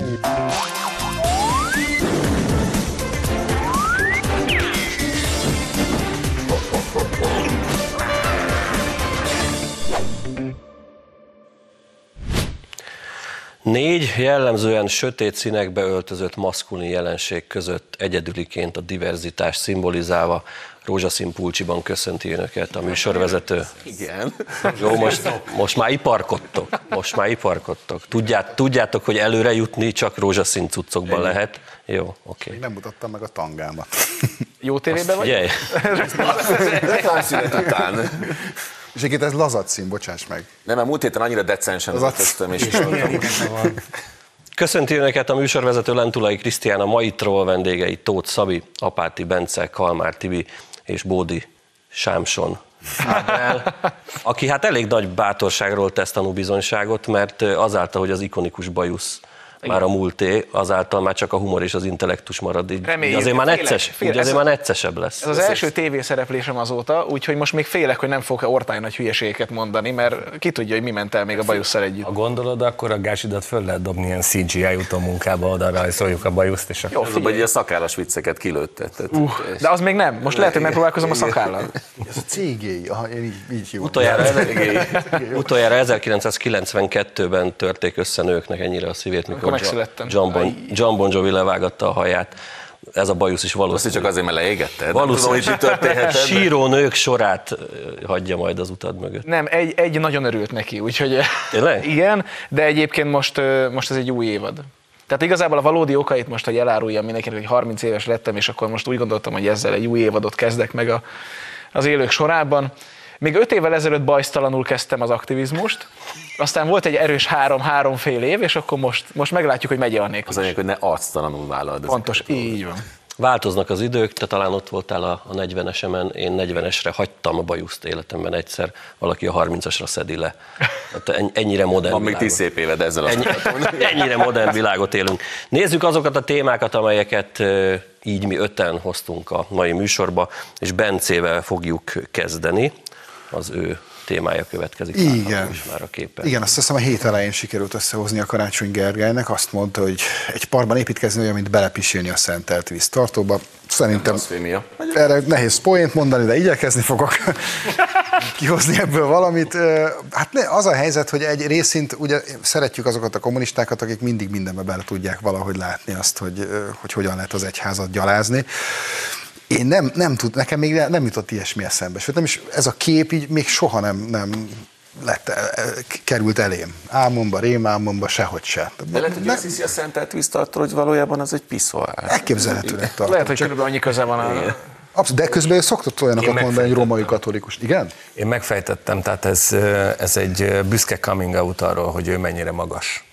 Thank you. Négy jellemzően sötét színekbe öltözött maszkulin jelenség között egyedüliként a diverzitás szimbolizálva rózsaszín pulcsiban köszönti önöket a műsorvezető. Igen. Jó, most, most már iparkodtok, most már iparkodtok. Tudját, tudjátok, hogy előre jutni csak rózsaszín cuccokban lehet. Jó, oké. Nem mutattam meg a tangámat. Jó tévében vagy? Figyelj, Reklámszünet után. És egyébként ez lazac szín, bocsáss meg. Nem, mert múlt héten annyira decensen Az a- öltöztem, és Köszönti Önöket a műsorvezető Lentulai Krisztián, a mai troll vendégei Tóth Szabi, Apáti Bence, Kalmár Tibi és Bódi Sámson. Ábel, aki hát elég nagy bátorságról tesz tanúbizonyságot, mert azáltal, hogy az ikonikus bajusz már a múlté, azáltal már csak a humor és az intellektus marad. Így, Reméljük. azért már necces, félek. így azért Ez már neccesebb lesz. Ez az első tévészereplésem azóta, úgyhogy most még félek, hogy nem fogok ortány nagy hülyeségeket mondani, mert ki tudja, hogy mi ment el még a bajusszal együtt. Ha gondolod, akkor a gásidat föl lehet dobni ilyen CGI utómunkába, oda rajzoljuk a bajuszt, és Jó, akkor... baj, hogy a szakállas vicceket kilőtted. Tehát, Uh, de az még nem. Most lehet, hogy megpróbálkozom a szakállal. Ez a cégéi, aha, én így, így hívom. Utoljára, utoljára 1992-ben törték össze nőknek ennyire a szívét, mikor megszülettem. John bon, John bon Jovi levágatta a haját. Ez a bajusz is Azt valószínű. csak azért, mert Nem tudom, hogy így történhetett. síró nők sorát hagyja majd az utad mögött. Nem, egy, egy nagyon örült neki, úgyhogy Tényleg? igen, de egyébként most, most ez egy új évad. Tehát igazából a valódi okait most, hogy eláruljam mindenkinek, hogy 30 éves lettem, és akkor most úgy gondoltam, hogy ezzel egy új évadot kezdek meg a, az élők sorában. Még öt évvel ezelőtt bajsztalanul kezdtem az aktivizmust, aztán volt egy erős három-három fél év, és akkor most, most meglátjuk, hogy megy a Az nélkül. anyag, hogy ne arctalanul vállald. Pontos, így van. Változnak az idők, te talán ott voltál a, a 40-esemen, én 40-esre hagytam a bajuszt életemben egyszer, valaki a 30-asra szedi le. Hát en- ennyire modern Van még világot. tíz szép éved ezzel Ennyi, ennyire modern világot élünk. Nézzük azokat a témákat, amelyeket így mi öten hoztunk a mai műsorba, és Bencével fogjuk kezdeni. Az ő témája következik. Igen. Is már a képen. Igen, azt hiszem a hét elején sikerült összehozni a Karácsony Gergelynek. Azt mondta, hogy egy parkban építkezni olyan, mint belepisilni a szentelt víztartóba. Szerintem erre nehéz poént mondani, de igyekezni fogok kihozni ebből valamit. Hát ne, az a helyzet, hogy egy részint ugye szeretjük azokat a kommunistákat, akik mindig mindenbe bele tudják valahogy látni azt, hogy, hogy hogyan lehet az egyházat gyalázni. Én nem, nem tud, nekem még nem jutott ilyesmi eszembe. Sőt, nem is, ez a kép így még soha nem, nem lett, el- el- került elém. Álmomba, rémálmomba, sehogy se. De lehet, hogy Ne- azt hiszi a szentelt víztartó, hogy valójában az egy piszoár. Elképzelhetőnek tartom. Lehet, hogy körülbelül annyi köze van a... Abszolút, de közben szoktott olyanokat mondani, hogy római katolikus. Igen? Én megfejtettem, tehát ez, ez egy büszke coming out arról, hogy ő mennyire magas.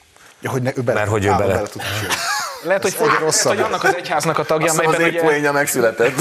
Ja, hogy ne, ő bele, Mert hogy ő bele- tud mesélni. Lehet, hogy, egyre lehet, rosszabb. hogy annak az egyháznak a tagja, Azt az amelyben épp ugye... poénja megszületett.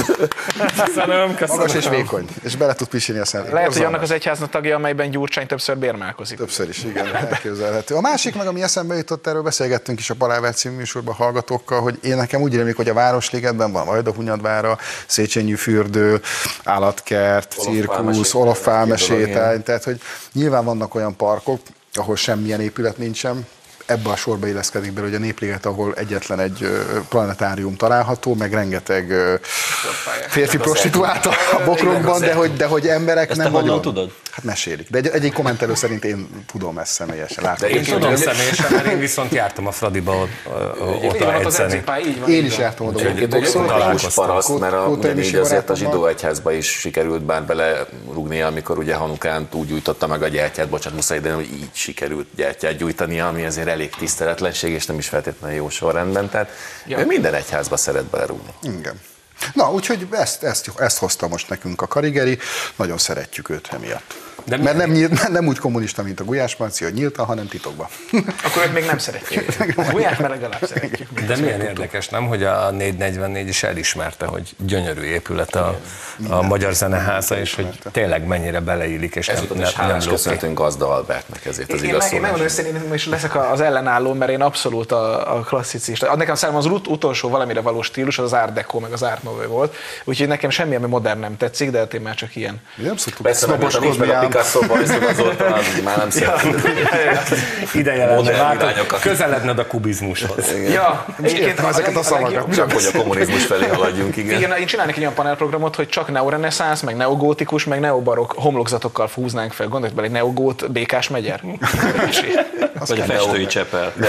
Köszönöm, Magas és vékony, és bele tud pisilni a szent. Lehet, hogy annak az egyháznak tagja, amelyben Gyurcsány többször bérmálkozik. Többször is, igen, elképzelhető. A másik meg, ami eszembe jutott, erről beszélgettünk is a Paláver című műsorban hallgatókkal, hogy én nekem úgy rémlik, hogy a Városligetben van Vajdahunyadvára, Széchenyi fürdő, állatkert, cirkusz, olafálmesétány, tehát hogy nyilván vannak olyan parkok, ahol semmilyen épület nincsen, ebbe a sorba illeszkedik bele, hogy a Népliget, ahol egyetlen egy planetárium található, meg rengeteg férfi prostituált a a bokrokban, de hogy, de hogy emberek Ezt nem nagyon- tudod? Hát mesélik. De egy, egyik kommentelő szerint én tudom ezt személyesen. Látom. De Én tudom személyesen, mert én viszont jártam a Fradiba ott, ott az edzeni. Én is jártam oda. Egyébként egy találkoztam. paraszt, mert a, ugyanígy azért a zsidó egyházba is sikerült bár belerúgnia, amikor ugye Hanukán úgy gyújtotta meg a gyertyát, bocsánat, muszáj, de hogy így sikerült gyertyát gyújtania, ami azért elég tiszteletlenség, és nem is feltétlenül jó sorrendben. Tehát Ja. ő minden egyházba szeret belerúgni. Igen. Na, úgyhogy ezt, ezt, ezt hozta most nekünk a Karigeri, nagyon szeretjük őt emiatt. De Mert nem, nyílt, nem úgy kommunista, mint a Gulyás Marci, hogy nyíltan, hanem titokban. Akkor őt még nem szeretjük. Gulyás, mert legalább szeretjük. De milyen érdekes, nem, hogy a 444 is elismerte, hogy gyönyörű épület a, a Magyar Zeneháza, és hogy tényleg mennyire beleillik, és nem, Ezúton nem, is nem ki. köszöntünk Gazda Albertnek ezért az Én, igaz meg, én megmondom én most leszek az ellenálló, mert én abszolút a, a klasszicista. Nekem számomra az ut- utolsó valamire való stílus az az Art Deco, meg az Art Nouveau volt. Úgyhogy nekem semmi, ami modern nem tetszik, de hát én már csak ilyen. Nem szoktuk Persze, a a. Picasso bajszogazolta, az már nem szeretem. Ideje lenne, irányokat. közeledned a kubizmushoz. Ja, egyébként ezeket a szavakat. legjobb- Csak hogy a kommunizmus felé haladjunk, igen. Igen, én csinálnék egy olyan panelprogramot, hogy csak neoreneszánsz, meg neogótikus, meg neobarok homlokzatokkal fúznánk fel. Gondolj bele, egy neogót Békás megyer. Vagy a festői csepel.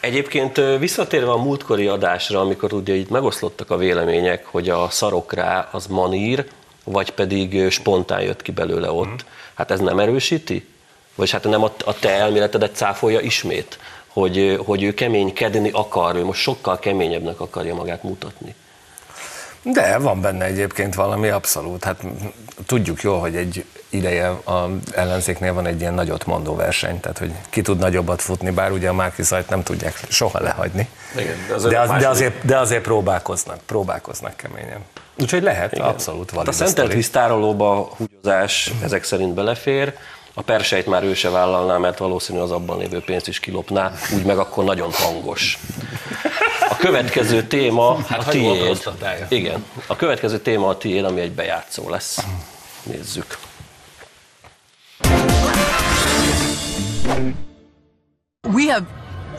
Egyébként visszatérve a múltkori adásra, amikor ugye itt megoszlottak a vélemények, hogy a szarok rá az manír, vagy pedig spontán jött ki belőle ott. Hát ez nem erősíti? Vagy hát nem a, a te elméletedet cáfolja ismét? Hogy, hogy ő keménykedni akar, ő most sokkal keményebbnek akarja magát mutatni. De van benne egyébként valami abszolút. Hát tudjuk jól, hogy egy ideje a ellenzéknél van egy ilyen nagyot mondó verseny, tehát hogy ki tud nagyobbat futni, bár ugye a Márkizajt nem tudják soha lehagyni. Igen, de azért de, az, de, azért, de azért próbálkoznak, próbálkoznak keményen. Úgyhogy lehet, Igen. abszolút Hát valid a a szentelt víztárolóba húgyozás ezek szerint belefér, a perseit már ő se vállalná, mert valószínű az abban lévő pénzt is kilopná, úgy meg akkor nagyon hangos. A következő téma Hát, a tiéd. Igen, a következő téma a tiéd, ami egy bejátszó lesz. Nézzük. We have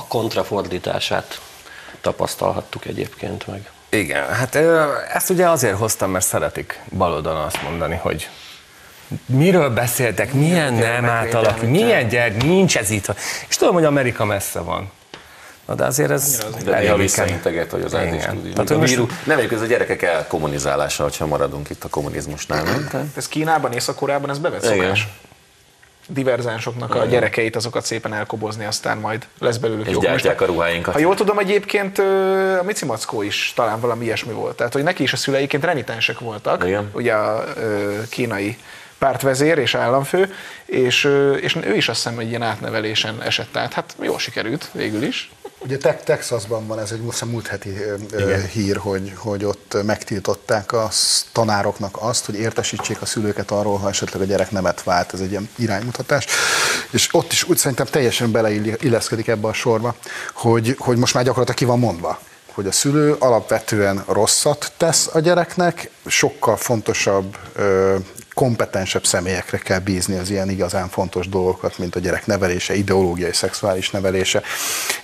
A kontrafordítását tapasztalhattuk egyébként meg. Igen, hát ezt ugye azért hoztam, mert szeretik baloldalon azt mondani, hogy miről beszéltek, milyen nem átalakul, milyen gyerek, nincs ez itt. És tudom, hogy Amerika messze van. Na de azért ez De elég visszainteget, hogy az hogy a most- nem egyébként ez a gyerekek elkommunizálása, ha maradunk itt a kommunizmusnál, nem? Ez Kínában, Észak-Koreában ez bevett Igen. Diverzánsoknak a gyerekeit, azokat szépen elkobozni, aztán majd lesz belőlük és jó. gyártják a ruháinkat. Ha jól tudom, egyébként a Mici Mackó is talán valami ilyesmi volt. Tehát, hogy neki is a szüleiként renitensek voltak. Igen. Ugye a kínai pártvezér és államfő, és, és ő is azt hiszem, hogy ilyen átnevelésen esett át. Hát jól sikerült végül is. Ugye Te- Texasban van ez egy most múlt heti ö, ö, hír, hogy, hogy ott megtiltották a tanároknak azt, hogy értesítsék a szülőket arról, ha esetleg a gyerek nemet vált, ez egy ilyen iránymutatás. És ott is úgy szerintem teljesen beleilleszkedik ebbe a sorba, hogy, hogy most már gyakorlatilag ki van mondva hogy a szülő alapvetően rosszat tesz a gyereknek, sokkal fontosabb, ö, kompetensebb személyekre kell bízni az ilyen igazán fontos dolgokat, mint a gyerek nevelése, ideológiai, szexuális nevelése,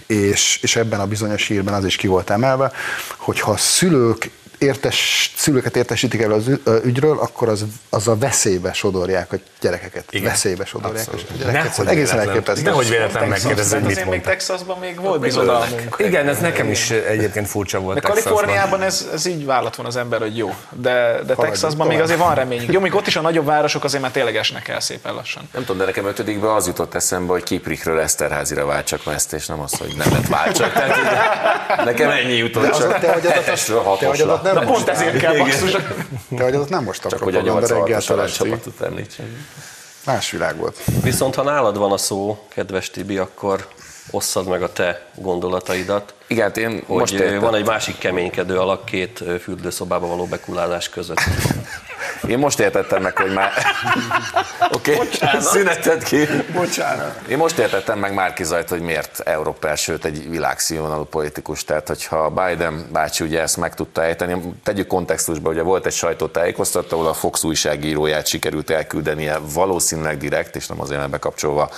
és, és ebben a bizonyos hírben az is ki volt emelve, hogy ha a szülők értes, szülőket értesítik el az ügyről, akkor az, az a veszélybe sodorják a gyerekeket. Igen. Veszélybe sodorják Abszolút. a gyerekeket. Nehogy egészen véletlen- elképesztő. Nehogy véletlen megkérdezed, Tehát mit azért még. Texasban még volt bizodalmunk. Igen, ez nekem is egyébként furcsa volt. De. Kaliforniában ez, ez így vállat van az ember, hogy jó. De, de Texasban még azért van reményünk. Jó, még ott is a nagyobb városok azért már tényleg esnek el szépen lassan. Nem tudom, de nekem ötödikben az jutott eszembe, hogy Kiprikről Eszterházira váltsak ezt, és nem az, hogy nem lett váltsak. Tehát, hogy nekem ennyi jutott csak. te agyadat hatosra. Nem Na pont ezért kell basszus. Te agyadat nem most a Csak hogy a propaganda reggel 86-os teleszti. csapatot említsem. Más világ volt. Viszont ha nálad van a szó, kedves Tibi, akkor osszad meg a te gondolataidat. Igen, hát én hogy most értem. van egy másik keménykedő alak két ö, fürdőszobába való bekulálás között. Én most értettem meg, hogy már... Oké, okay. szünetet ki. Bocsánat. Én most értettem meg Márki Zajt, hogy miért Európás, sőt egy világszínvonalú politikus. Tehát, hogyha Biden bácsi ugye ezt meg tudta ejteni, tegyük kontextusba, ugye volt egy sajtótájékoztató, ahol a Fox újságíróját sikerült elküldenie valószínűleg direkt, és nem azért, mert bekapcsolva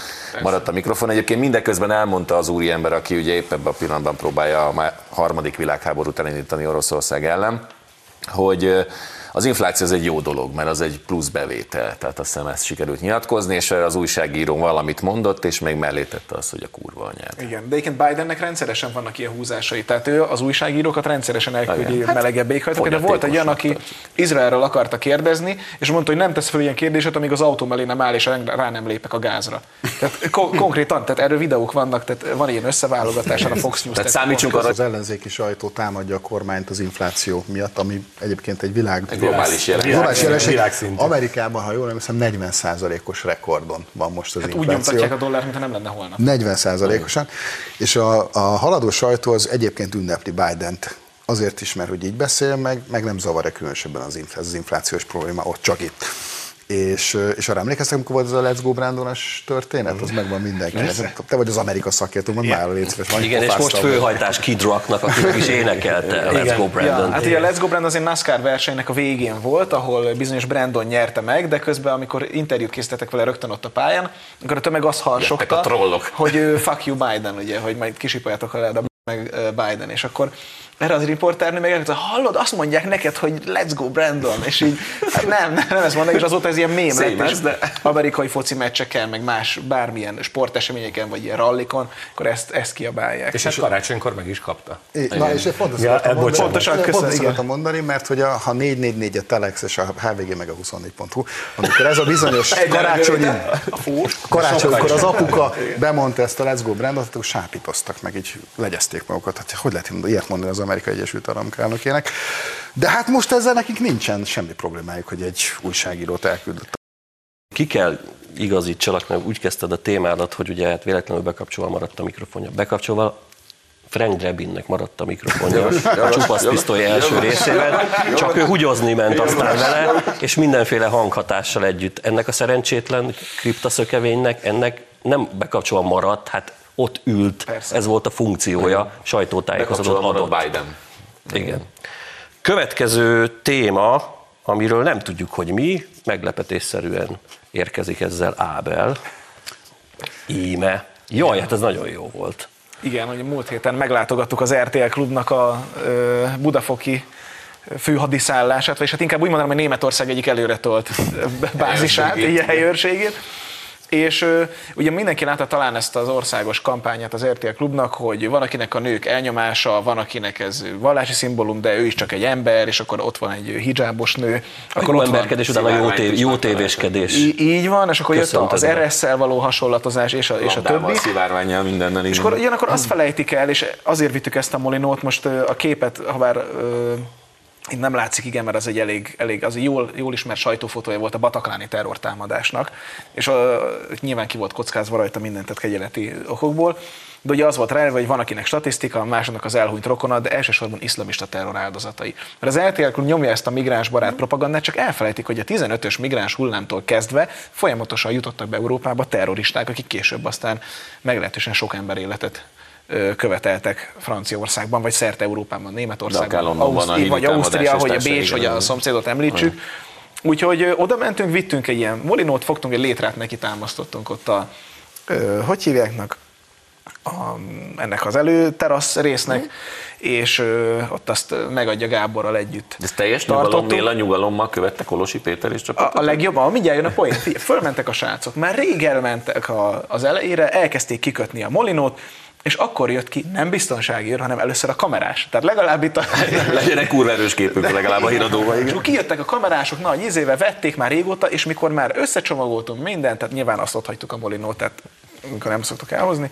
maradt a mikrofon. Egyébként mindeközben elmondta az úriember, aki ugye épp ebben a pillanatban próbálja a harmadik világháborút elindítani Oroszország ellen, hogy az infláció az egy jó dolog, mert az egy plusz bevétel, tehát azt hiszem ezt sikerült nyilatkozni, és erre az újságíró valamit mondott, és még mellé tette azt, hogy a kurva anyád. Igen, de egyébként Bidennek rendszeresen vannak ilyen húzásai. Tehát ő az újságírókat rendszeresen elküldi. Hát, melegebb éghajlatokra, de volt egy olyan, aki Izraelről akarta kérdezni, és mondta, hogy nem tesz fel ilyen kérdéset, amíg az autó mellé nem áll, és rá nem lépek a gázra. Tehát ko- konkrétan, tehát erről videók vannak, tehát van ilyen összeválogatás a Fox News. Tehát számítsunk arra, Az ellenzéki sajtó támadja a kormányt az infláció miatt, ami egyébként egy világ globális jelenség. Globális jelenség. világszintű. Amerikában, ha jól emlékszem, 40%-os rekordon van most az Hát úgy infláció. nyomtatják a dollárt, mintha nem lenne holnap. 40 százalékosan, és a, a haladó sajtó az egyébként ünnepli Biden-t. Azért is, mert hogy így beszél, meg, meg nem zavar-e különösebben az inflációs probléma ott, csak itt. És, és arra emlékeztek, amikor volt ez a Let's Go Brandonas történet? Az megvan mindenkinek. Te vagy az Amerika szakértő, mondd már, légy szíves. Igen, és most főhajtás Kid Rocknak, aki meg is énekelte a Let's Go Brandon. Ja, hát ugye a Let's Go Brand az egy NASCAR versenynek a végén volt, ahol bizonyos Brandon nyerte meg, de közben, amikor interjút készítettek vele rögtön ott a pályán, akkor a tömeg azt harsogta, hogy ő, fuck you Biden, ugye, hogy majd kisipoljátok a meg Biden, és akkor erre az riporternő meg elkezdte, hallod, azt mondják neked, hogy let's go Brandon, és így, hát nem, nem, nem ezt mondják, és azóta ez ilyen mém lett, és de- amerikai foci meccseken, meg más bármilyen sporteseményeken, vagy ilyen rallikon, akkor ezt, ezt kiabálják. És hát karácsonykor meg is kapta. É, Na, és azt Ja, akartam mondani, bocsánat. Pontosan, pont köszönöm, azt igen. akartam mondani, mert hogy a, ha 444 a Telex és a HVG meg a 24.hu, amikor ez a bizonyos karácsonyi, karácsonykor az apuka bemondta ezt a Let's Go brandot, akkor sápítoztak meg, így legyezték magukat. Hát hogy lehet ilyet mondani az Amerikai Egyesült Államok elnökének? De hát most ezzel nekik nincsen semmi problémájuk, hogy egy újságírót elküldött. Ki kell igazítsalak, mert úgy kezdted a témádat, hogy ugye hát véletlenül bekapcsolva maradt a mikrofonja. Bekapcsolva Frank Drebinnek maradt a mikrofonja a csupasz pisztoly első részében, csak ő hugyozni ment aztán vele, és mindenféle hanghatással együtt. Ennek a szerencsétlen kriptaszökevénynek ennek nem bekapcsolva maradt, hát ott ült, Persze. ez volt a funkciója, sajtótájékoztatót adott. Biden. Igen. Következő téma, amiről nem tudjuk, hogy mi, meglepetésszerűen érkezik ezzel Ábel. Íme. Jaj, hát ez nagyon jó volt. Igen, hogy múlt héten meglátogattuk az RTL klubnak a ö, budafoki főhadiszállását, vagyis hát inkább úgy mondanám, hogy Németország egyik előretolt bázisát, ilyen helyőrségét. És ugye mindenki látta talán ezt az országos kampányát az RTL klubnak, hogy van akinek a nők elnyomása, van akinek ez vallási szimbólum, de ő is csak egy ember, és akkor ott van egy hijábos nő. Akkor ott jó emberkedés után a jó, tév, jó tévéskedés. Í- így van, és akkor jött Köszöntöd az. RS-szel való hasonlatozás, és a, és a többi. szivárványjal, mindennel. És akkor ugyanakkor azt felejtik el, és azért vittük ezt a molinót, most a képet, ha bár ö, itt nem látszik, igen, mert az egy elég, elég az egy jól, jól ismert sajtófotója volt a batakláni terrortámadásnak, és ö, nyilván ki volt kockázva rajta mindent, tehát kegyeleti okokból, de ugye az volt rá, hogy van akinek statisztika, másnak az elhunyt rokona, de elsősorban iszlamista terror áldozatai. Mert az Klub nyomja ezt a migránsbarát propagandát, csak elfelejtik, hogy a 15-ös migráns hullámtól kezdve folyamatosan jutottak be Európába terroristák, akik később aztán meglehetősen sok ember életet követeltek Franciaországban, vagy szerte Európában, De Németországban, a Ausztri- vagy Ausztria, hogy a Bécs, hogy a igen. szomszédot említsük. Úgyhogy ö, oda mentünk, vittünk egy ilyen molinót, fogtunk egy létrát, neki támasztottunk ott a, ö, hogy hívjáknak, a, ennek az előterasz résznek, és ö, ott azt megadja Gáborral együtt. Ez teljes nyugalomnél a nyugalommal követte Kolosi Péter és A, csapatot? a legjobb, ah, mindjárt jön a poén. Fölmentek a srácok, már rég elmentek a, az elejére, elkezdték kikötni a molinót, és akkor jött ki nem biztonsági őr, hanem először a kamerás. Tehát legalább itt a... Legyenek kurva erős képünk legalább a híradóban, És igen. akkor kijöttek a kamerások, nagy izével vették már régóta, és mikor már összecsomagoltunk mindent, tehát nyilván azt ott hagytuk a molinót, tehát amikor nem szoktuk elhozni,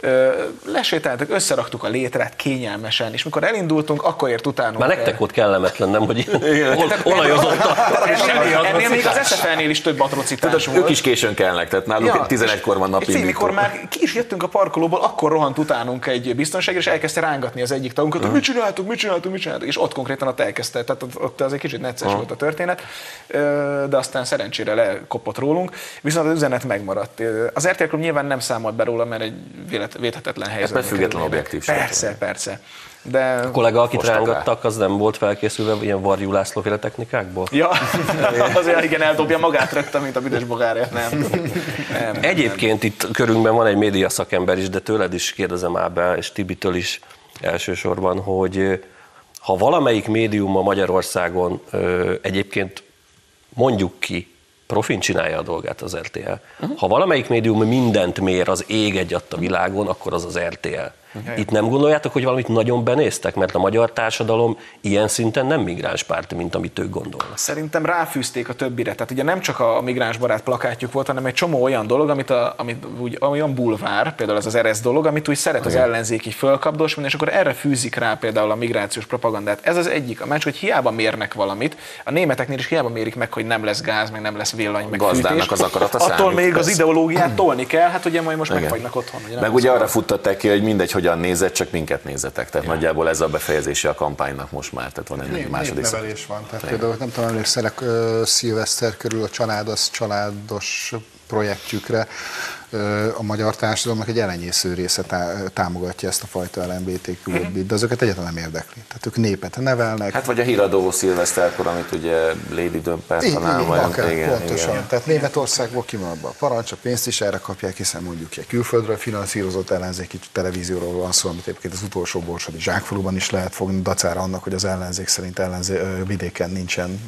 ö, lesétáltak, összeraktuk a létrát kényelmesen, és mikor elindultunk, akkor ért utánunk. Már nektek ott kellemetlen, nem, hogy ol, olajozott a... ennél, még az SFL-nél is több atrocitás volt. Ők is későn kelnek, tehát náluk ja, 11-kor van napi mikor már ki is jöttünk a parkolóból, akkor rohant utánunk egy biztonsági, és elkezdte rángatni az egyik tagunkat, hogy mit csináltuk, mit csináltuk, mit csináltuk, és ott konkrétan ott elkezdte, tehát ott, az egy kicsit necces volt a történet, de aztán szerencsére lekopott rólunk, viszont az üzenet megmaradt. Az RTL Klub nyilván nem számolt be róla, mert egy vélet, védhetetlen helyzet. persze független objektív Persze, persze. De A kollega, akit Fostak rá. rángattak, az nem volt felkészülve ilyen Varjú László féle technikákból? Ja, azért igen, eldobja magát rögtön, mint a büdös bogárja. Nem. nem. Egyébként itt körünkben van egy média szakember is, de tőled is kérdezem Ábel, és Tibitől is elsősorban, hogy ha valamelyik médium a Magyarországon egyébként mondjuk ki, profin csinálja a dolgát az RTL. Ha valamelyik médium mindent mér az ég egyatt a világon, akkor az az RTL. Itt nem gondoljátok, hogy valamit nagyon benéztek, mert a magyar társadalom ilyen szinten nem migránspárti, mint amit ők gondolnak. Szerintem ráfűzték a többire. Tehát ugye nem csak a migránsbarát plakátjuk volt, hanem egy csomó olyan dolog, amit, a, amit úgy, olyan bulvár, például ez az Eresz dolog, amit úgy szeret az ellenzék így fölkapdosni, és akkor erre fűzik rá például a migrációs propagandát. Ez az egyik. A másik, hogy hiába mérnek valamit, a németeknél is hiába mérik meg, hogy nem lesz gáz, meg nem lesz villany, meg Gazdának fűtés. az akarata Attól számít, még az ideológiát tolni kell, hát ugye majd most Igen. megfagynak otthon. Ugye Meg ugye arra futtatták ki, hogy mindegy, hogyan nézett, csak minket nézzetek. Tehát nagyjából ez a befejezése a kampánynak most már. Tehát van egy második névnevelés van. Tehát például nem tudom, emlékszelek ö, szilveszter körül a család, az családos projektjükre a magyar társadalomnak egy elenyésző része tá- támogatja ezt a fajta LMBTQ lobbit, de azokat egyáltalán nem érdekli. Tehát ők népet nevelnek. Hát vagy a híradó szilveszterkor, amit ugye Lady Dömpert talán, vagy akár, igen, pontosan. igen. Tehát Németországból ki van abban a parancs, a pénzt is erre kapják, hiszen mondjuk egy külföldről finanszírozott ellenzéki televízióról van szó, amit egyébként az utolsó borsodi zsákfaluban is lehet fogni, dacára annak, hogy az ellenzék szerint ellenzé, vidéken nincsen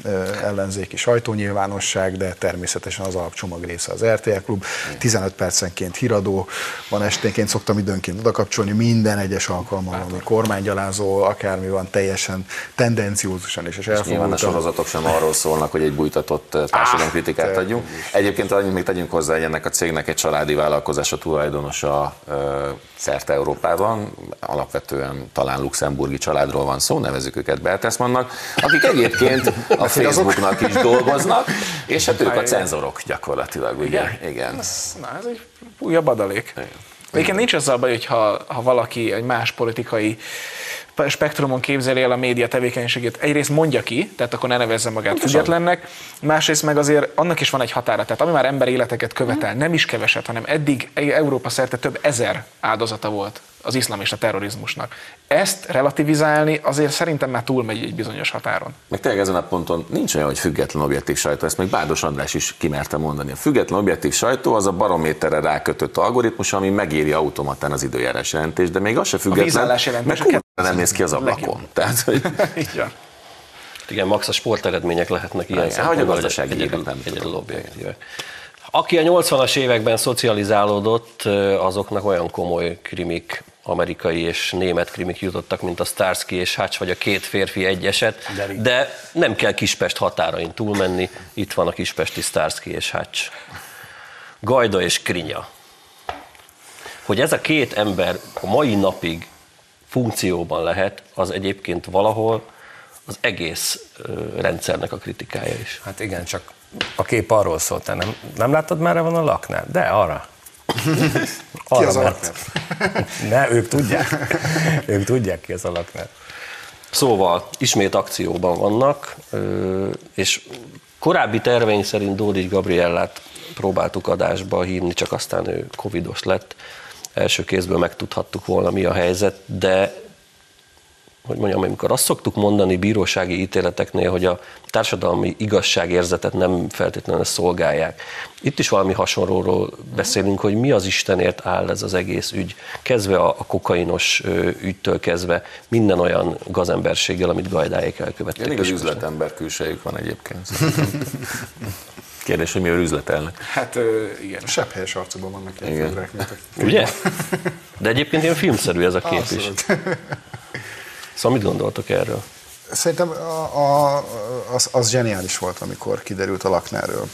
ellenzéki sajtónyilvánosság, de természetesen az alapcsomag része az RTL klub. 15 percenként híradó, van esténként, szoktam időnként oda kapcsolni, minden egyes alkalommal, ami kormánygyalázó, akármi van, teljesen tendenciózusan és, és Nyilván a sorozatok sem arról szólnak, hogy egy bújtatott eh, társadalomkritikát te- adjunk. Egyébként annyit még tegyünk hozzá, hogy ennek a cégnek egy családi vállalkozás a tulajdonosa ö, szerte Európában, alapvetően talán luxemburgi családról van szó, nevezük őket Bertelsmannnak, akik egyébként a Facebooknak is dolgoznak, és hát ők a cenzorok gyakorlatilag, ugye? Igen. Ez- Na, ez egy újabb adalék. Egyébként nincs azzal baj, hogy ha, ha valaki egy más politikai spektrumon képzeli el a média tevékenységét, egyrészt mondja ki, tehát akkor ne nevezze magát függetlennek, másrészt meg azért annak is van egy határa, tehát ami már ember életeket követel, nem is keveset, hanem eddig Európa szerte több ezer áldozata volt az iszlamista terrorizmusnak. Ezt relativizálni azért szerintem már túlmegy egy bizonyos határon. Meg tényleg ezen a ponton nincs olyan, hogy független objektív sajtó, ezt még Bádos András is kimerte mondani. A független objektív sajtó az a barométerre rákötött algoritmus, ami megírja automatán az időjárás jelentést, de még az se független, vízállás jelentés mert a nem néz ki az ablakon. Tehát, hogy Így van. Igen, max a sporteredmények lehetnek ilyen Igen, hogy a szempontból gazdasági egyedül, egyedül objektívek. Aki a 80-as években szocializálódott, azoknak olyan komoly krimik, amerikai és német krimik jutottak, mint a Starsky és Hutch, vagy a két férfi egy eset, de nem kell Kispest határain túlmenni, itt van a kispesti Starsky és Hutch. Gajda és Krinya. Hogy ez a két ember a mai napig funkcióban lehet, az egyébként valahol az egész rendszernek a kritikája is. Hát igen, csak a kép arról szólt, te nem, nem láttad merre van a laknál? De arra. Ki az a ment. Ne, ők tudják. ők tudják ki az a laknál. Szóval ismét akcióban vannak, és korábbi terveink szerint Dódics Gabriellát próbáltuk adásba hívni, csak aztán ő covidos lett. Első kézből megtudhattuk volna, mi a helyzet, de hogy mondjam, amikor azt szoktuk mondani bírósági ítéleteknél, hogy a társadalmi igazságérzetet nem feltétlenül szolgálják. Itt is valami hasonlóról beszélünk, hogy mi az Istenért áll ez az egész ügy, kezdve a, a kokainos ügytől kezdve minden olyan gazemberséggel, amit gajdáik elkövettek. Elég az üzletember külsejük van egyébként. Kérdés, hogy mivel üzletelnek. Hát igen. Sebb helyes arcúban vannak ilyen Igen. figurák, mint a Ugye? De egyébként ilyen filmszerű ez a kép is. Szóval mit gondoltok erről? Szerintem a, a, az, az zseniális volt, amikor kiderült a laknerről.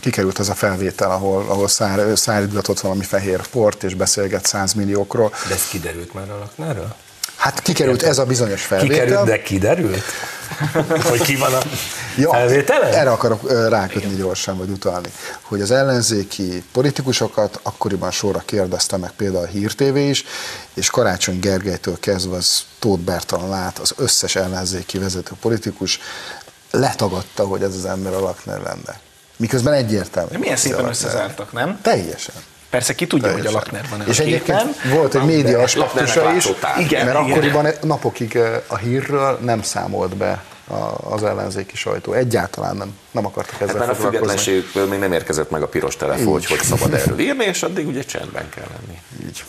Kikerült az a felvétel, ahol, ahol szár, szállítgatott valami fehér port, és beszélget 100 milliókról. De ez kiderült már a laknáról? Hát kikerült ez a bizonyos felvétel. Kikerült, de kiderült? Hogy ki van a Ja, felvételen? erre akarok rákötni gyorsan, vagy utalni, hogy az ellenzéki politikusokat akkoriban sorra kérdezte meg például a Hír TV is, és Karácsony Gergelytől kezdve az Tóth Bertalan át, az összes ellenzéki vezető politikus letagadta, hogy ez az ember a Lakner lenne. Miközben egyértelmű. De milyen szépen Lakner. összezártak, nem? Teljesen. Persze ki tudja, hogy a Teljesen. Lakner van És egyébként volt egy média aspektusa is. Igen, mert igen. akkoriban napokig a hírről nem számolt be az ellenzéki sajtó. Egyáltalán nem, nem akartak ezzel Hát már a függetlenségükből még nem érkezett meg a piros telefon, hogy hogy szabad erről írni, és addig ugye csendben kell lenni. Így.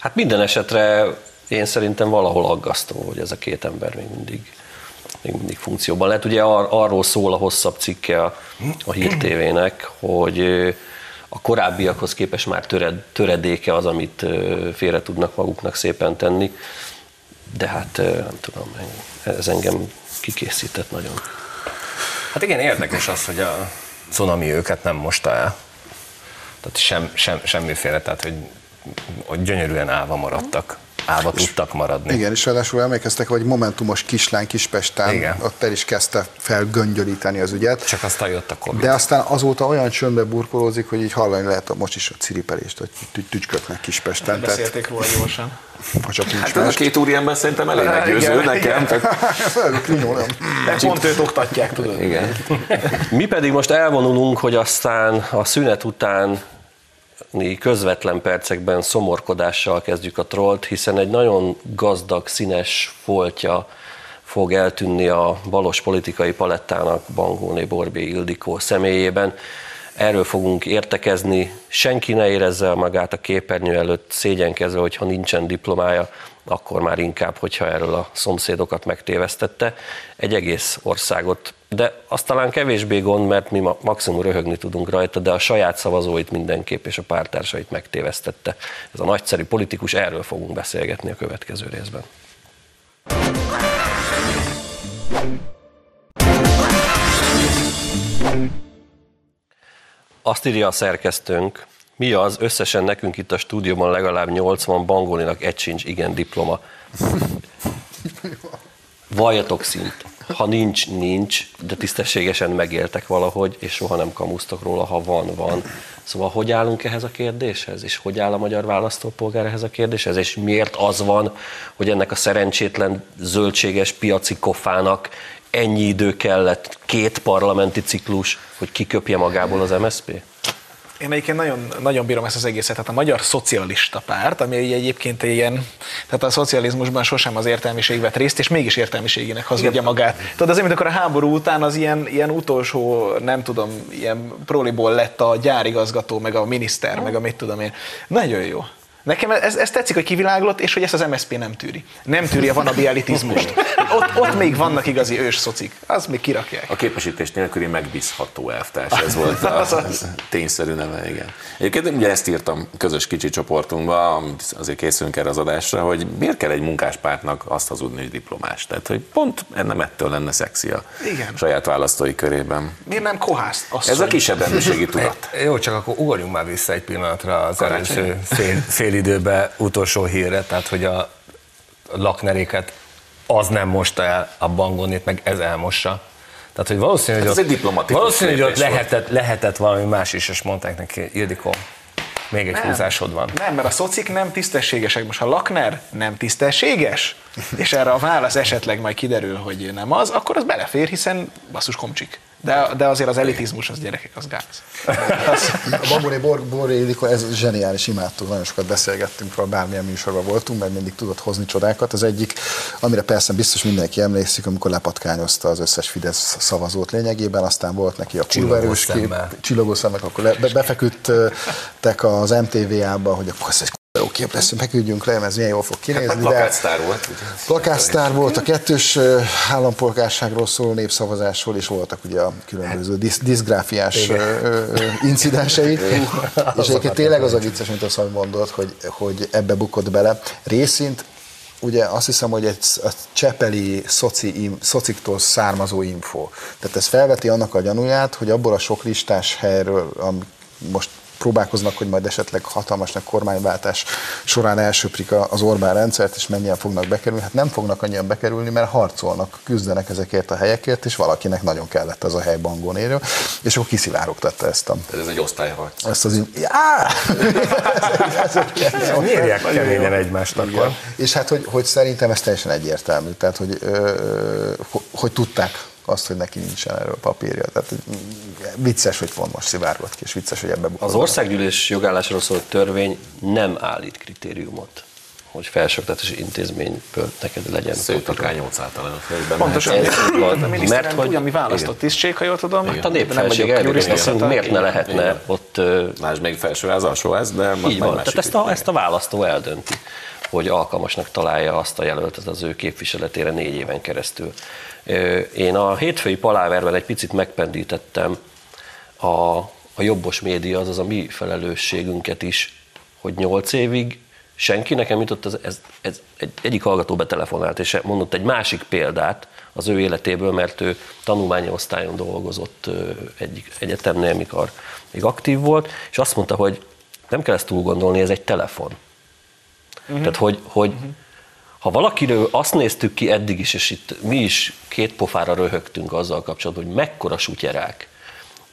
Hát minden esetre én szerintem valahol aggasztó, hogy ez a két ember még mindig, még mindig funkcióban lehet. Ugye ar- arról szól a hosszabb cikke a, a Hír TV-nek, hogy a korábbiakhoz képest már töred, töredéke az, amit félre tudnak maguknak szépen tenni, de hát nem tudom, ez engem kikészített nagyon. Hát igen, érdekes az, hogy a cunami őket nem mosta el. Tehát sem, sem, semmiféle, tehát hogy, hogy gyönyörűen állva maradtak állva tudtak maradni. Igen, és ráadásul emlékeztek, hogy momentumos kislány Kispesten, Igen. ott el is kezdte felgöngyölíteni az ügyet. Csak aztán jött a Covid. De aztán azóta olyan csöndbe burkolózik, hogy így hallani lehet most is a ciripelést, hogy tücsköknek Kispesten. Beszélték róla gyorsan. Ha csak nincs hát a két úriember szerintem elég meggyőző nekem. Pont őt oktatják, tudod. Igen. Mi pedig most elvonulunk, hogy aztán a szünet után közvetlen percekben szomorkodással kezdjük a trollt, hiszen egy nagyon gazdag, színes foltja fog eltűnni a balos politikai palettának Bangóné Borbé Ildikó személyében. Erről fogunk értekezni, senki ne érezze magát a képernyő előtt szégyenkezve, hogyha nincsen diplomája, akkor már inkább, hogyha erről a szomszédokat megtévesztette, egy egész országot. De azt talán kevésbé gond, mert mi maximum röhögni tudunk rajta, de a saját szavazóit mindenképp és a pártársait megtévesztette. Ez a nagyszerű politikus, erről fogunk beszélgetni a következő részben. Azt írja a szerkesztőnk, mi az? Összesen nekünk itt a stúdióban legalább 80, Bangolinak egy sincs igen diploma. Vajatok szint. Ha nincs, nincs, de tisztességesen megéltek valahogy, és soha nem kamusztak róla, ha van, van. Szóval hogy állunk ehhez a kérdéshez, és hogy áll a magyar választópolgár ehhez a kérdéshez, és miért az van, hogy ennek a szerencsétlen zöldséges piaci kofának ennyi idő kellett, két parlamenti ciklus, hogy kiköpje magából az MSZP? Én egyébként nagyon, nagyon bírom ezt az egészet. Tehát a Magyar Szocialista Párt, ami egyébként ilyen, tehát a szocializmusban sosem az értelmiség vett részt, és mégis értelmiségének hazudja magát. Tudod, azért, mint akkor a háború után az ilyen, ilyen utolsó, nem tudom, ilyen proliból lett a gyárigazgató, meg a miniszter, meg a mit tudom én. Nagyon jó. Nekem ez, ez tetszik, hogy kiviláglott, és hogy ezt az MSZP nem tűri. Nem tűri a vanabi elitizmust. Ott, ott még vannak igazi ős szocik. Az még kirakják. A képesítés nélküli megbízható elvtárs, ez volt a tényszerű neve, igen. Egyébként ugye ezt írtam közös kicsi csoportunkba, azért készülünk erre az adásra, hogy miért kell egy munkáspártnak azt hazudni, hogy diplomás. Tehát, hogy pont nem ettől lenne szexi a igen. saját választói körében. Miért nem kohászt? Ez a kisebb emberségi tudat. Jó, csak akkor ugorjunk már vissza egy pillanatra az előző fél, fél időben utolsó hírre, tehát hogy a lakneréket az nem mosta el a bangonét, meg ez elmossa. Tehát, hogy valószínű, hogy hát ott, valószínű, hogy ott lehetett, lehetett valami más is, és mondták neki, Ildikó, még egy nem, húzásod van. Nem, mert a szocik nem tisztességesek. Most ha Lakner nem tisztességes, és erre a válasz esetleg majd kiderül, hogy nem az, akkor az belefér, hiszen basszus komcsik. De, de azért az elitizmus, az gyerekek, az gáz. a Bambori Borgori Ildikó, ez zseniális, imádtuk, nagyon sokat beszélgettünk róla, bármilyen műsorban voltunk, mert mindig tudott hozni csodákat. Az egyik, amire persze biztos mindenki emlékszik, amikor lepatkányozta az összes Fidesz szavazót lényegében, aztán volt neki a kurverős kép, csillogó szemek, akkor le, be, befeküdtek az MTV-ába, hogy akkor ez egy jó kép lesz, megküldjünk le, ez milyen jól fog kinézni. Plakátsztár volt. Plakátsztár volt, a kettős állampolgárságról szóló népszavazásról is voltak ugye a különböző disz, diszgráfiás incidensei. és egyébként tényleg az a vicces, mint azt mondod, hogy, hogy ebbe bukott bele. Részint ugye azt hiszem, hogy egy a csepeli szoci, szociktól származó info. Tehát ez felveti annak a gyanúját, hogy abból a sok listás helyről, ami most próbálkoznak, hogy majd esetleg hatalmasnak kormányváltás során elsöprik az Orbán rendszert, és mennyien fognak bekerülni. Hát nem fognak annyian bekerülni, mert harcolnak, küzdenek ezekért a helyekért, és valakinek nagyon kellett ez a hely bangónéről, és akkor kiszivárogtatta ezt a... Ez egy osztályharc. Ezt az... Já! Mérják keményen egymást akkor. És hát, hogy, hogy szerintem ez teljesen egyértelmű, tehát, hogy, ö, hogy tudták azt, hogy neki nincsen erről papírja. Tehát vicces, hogy pont most szivárgott ki, és vicces, hogy ebbe Az országgyűlés jogállásról szóló törvény nem állít kritériumot hogy felsőoktatási intézményből neked legyen. Szőtt akár 8 általános helyben. Pontosan, ez van, a mert hogy ami választott tisztség, ha jól tudom. Hát a népfelség elvégezte, miért ne lehetne igen. ott... Más még felsőház, alsóház, de Így van, tehát ezt a, ezt a választó eldönti hogy alkalmasnak találja azt a jelöltet az ő képviseletére négy éven keresztül. Én a hétfői paláverben egy picit megpendítettem a, a jobbos média az az a mi felelősségünket is, hogy nyolc évig senki nekem jutott, ez, ez, ez egy, egyik hallgató betelefonált, és mondott egy másik példát az ő életéből, mert ő tanulmányi osztályon dolgozott egyik egyetemnél, mikor még aktív volt, és azt mondta, hogy nem kell ezt túl gondolni, ez egy telefon. Uh-huh. Tehát, hogy, hogy uh-huh. Ha valakiről azt néztük ki eddig is, és itt mi is két pofára röhögtünk azzal kapcsolatban, hogy mekkora sutyerák,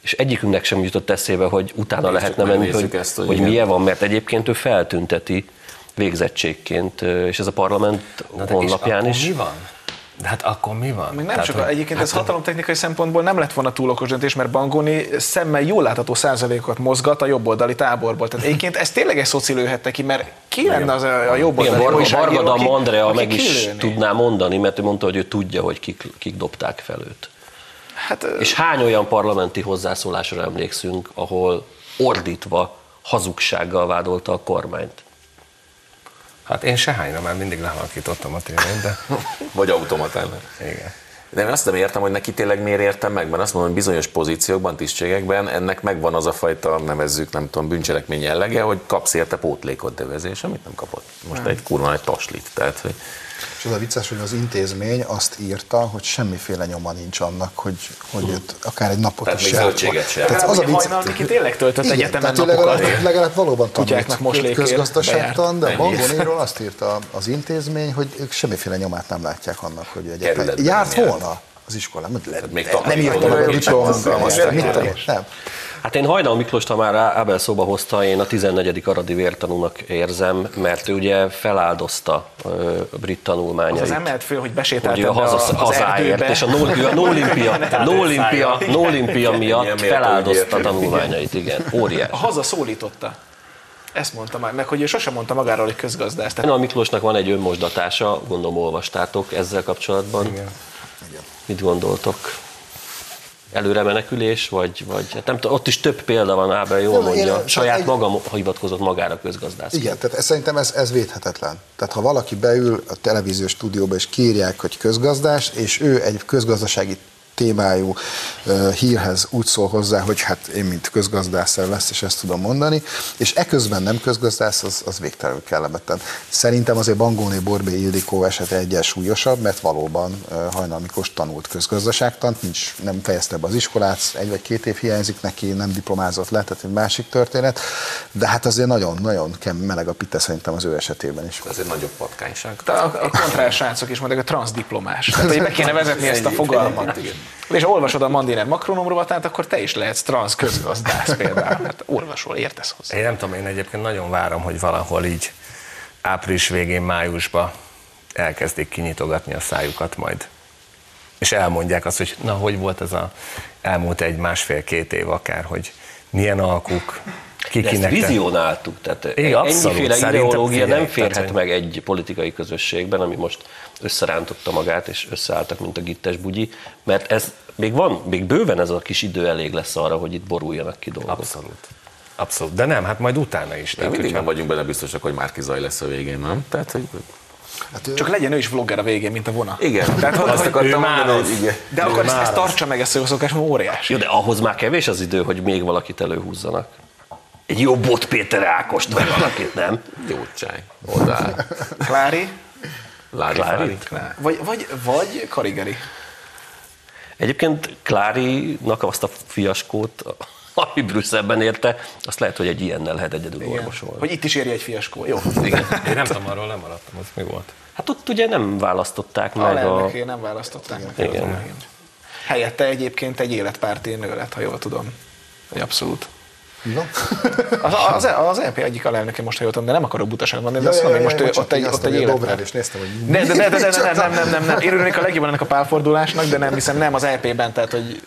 és egyikünknek sem jutott eszébe, hogy utána Nézzük lehetne menni, hogy, ezt, hogy hogy milyen van, mert egyébként ő feltünteti végzettségként, és ez a parlament Na de honlapján is. mi van? De hát akkor mi van? Még nem Tehát, csak, hogy- egyébként hát ez hatalomtechnikai szempontból nem lett volna túl okos döntés, mert Bangoni szemmel jól látható százalékokat mozgat a jobboldali táborból. Tehát egyébként ez tényleg egy szoci lőhette ki, mert ki lenne az a, a Igen, jobboldali Varga, Varga aki- Andrea aki meg is tudná mondani, mert ő mondta, hogy ő tudja, hogy kik, kik dobták fel őt. Hát, És hány olyan parlamenti hozzászólásra emlékszünk, ahol ordítva, hazugsággal vádolta a kormányt? Hát én sehányra már mindig lehalkítottam a tévét, de Vagy automatán. igen. De én azt nem értem, hogy neki tényleg miért értem meg, mert azt mondom, hogy bizonyos pozíciókban, tisztségekben ennek megvan az a fajta, nevezzük, nem tudom, bűncselekmény jellege, hogy kapsz érte pótlékot devezés, amit nem kapott. Most egy kurva egy paslit. Tehát, hogy És az a vicces, hogy az intézmény azt írta, hogy semmiféle nyoma nincs annak, hogy, hogy őt akár egy napot Tehát is még se- zöldséget sem. Tehát az a hogy vicc, Hajnal Miki tényleg töltött igen, egyetemen tehát napokat. legalább, legalább valóban tanult közgazdaságtan, de. Bangoniról azt írta az intézmény, hogy ők semmiféle nyomát nem látják annak, hogy egyetem. Járt nem volna az iskolán, nem tanulni írta volna, meg a hogy diplomát, mit tanult, nem. Hát én Hajnal Miklós ha már Ábel szóba hozta, én a 14. aradi vértanúnak érzem, mert ő ugye feláldozta a brit Az tanulmányait. az emelt föl, hogy hogy besétált ebbe a haza, az hazáért, erdőbe. és a no, a Nólimpia, Nólimpia, Nólimpia Ilyen miatt feláldozta tanulmányait, igen, óriás. A haza szólította. Ezt mondta már, meg hogy ő sosem mondta magáról, hogy közgazdász. Tehát Hajnal Miklósnak van egy önmosdatása, gondolom olvastátok ezzel kapcsolatban. Mit gondoltok? Előre menekülés, vagy, vagy hát nem tudom, ott is több példa van, Ábel jól Nem, én- mondja. Saját egy- maga hivatkozott magára közgazdász. Igen, tehát ez, szerintem ez, ez védhetetlen. Tehát ha valaki beül a televíziós stúdióba és kírják, hogy közgazdás, és ő egy közgazdasági témájú uh, hírhez úgy szól hozzá, hogy hát én mint közgazdász lesz, és ezt tudom mondani, és eközben nem közgazdász, az, az végtelenül kellemetlen. Szerintem azért Bangóné Borbé Ildikó esete egyen súlyosabb, mert valóban uh, Hajnal Miklós tanult közgazdaságtant, nincs, nem fejezte be az iskolát, egy vagy két év hiányzik neki, nem diplomázott le, tehát egy másik történet, de hát azért nagyon-nagyon meleg a pite szerintem az ő esetében is. ez egy nagyobb patkányság. a, a kontrás srácok is mondják, a transzdiplomás. Tehát, hogy be kéne vezetni ezt a fogalmat. És olvasod a Mandiner makronom rovatát, akkor te is lehetsz transz közgazdász például. Hát olvasol, értesz hozzá. Én nem tudom, én egyébként nagyon várom, hogy valahol így április végén, májusban elkezdik kinyitogatni a szájukat majd. És elmondják azt, hogy na, hogy volt ez a elmúlt egy másfél-két év akár, hogy milyen alkuk, ki De ezt vizionáltuk, tehát abszolút, ennyiféle szerintem ideológia figyelj, nem férhet tehát, meg egy politikai közösségben, ami most összerántotta magát, és összeálltak, mint a gittes bugyi, mert ez még van, még bőven ez a kis idő elég lesz arra, hogy itt boruljanak ki dolgok. Abszolút. Abszolút. De nem, hát majd utána is. Tehát, mindig nem vagyunk benne biztosak, hogy Márki Zaj lesz a végén, nem? Tehát, hogy Hát ő- Csak legyen ő is vlogger a végén, mint a vona. igen. Tehát, hogy, azt akartam ő már mondani, az. hogy igen. de akkor ezt, ezt tartsa meg, ezt a jó szokás, mert óriási. Jó, de ahhoz már kevés az idő, hogy még valakit előhúzzanak. Egy jó Bot Péter Ákost, vagy valakit, nem? Jó csáj. Oda. Klári, Lári Klári? Vagy, vagy, vagy Karigeri. Egyébként Klárinak azt a fiaskót, ami Brüsszelben érte, azt lehet, hogy egy ilyennel lehet egyedül Igen. orvosolni. Hogy itt is érje egy fiaskó. Jó. Igen. Én nem tudom, arról nem maradtam, az mi volt? Hát ott ugye nem választották A meg a... lelnöké nem választották meg. Igen. Igen. Helyette egyébként egy életpárti nő lett, ha jól tudom. Egy abszolút. No. Az, az, az EP egyik alelnöke most, ha jól tudom, de nem akarok butaságot mondani, de Ja, azt mondom, ja, hogy most ott egy, ott egy életpár. is néztem, hogy De, de, de, de, de, de, nem, nem, nem, nem. Én örülnék a legjobban ennek a pálfordulásnak, de nem hiszem, nem az EP-ben, tehát hogy.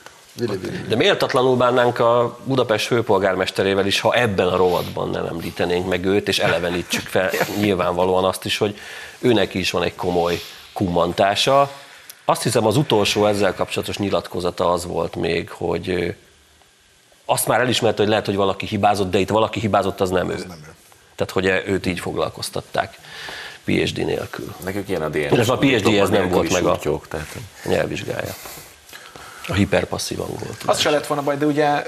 De méltatlanul bánnánk a Budapest főpolgármesterével is, ha ebben a rovatban nem említenénk meg őt, és elevenítsük fel nyilvánvalóan azt is, hogy őnek is van egy komoly kummantása. Azt hiszem az utolsó ezzel kapcsolatos nyilatkozata az volt még, hogy azt már elismerte, hogy lehet, hogy valaki hibázott, de itt valaki hibázott, az nem ő. nem ő. Tehát, hogy őt így foglalkoztatták PhD nélkül. Nekük ilyen a DNS. Ez a PhD-hez nem volt meg a- Sutyók, tehát, A nyelvvizsgája. A hiperpasszívan volt. az se lett volna baj, de ugye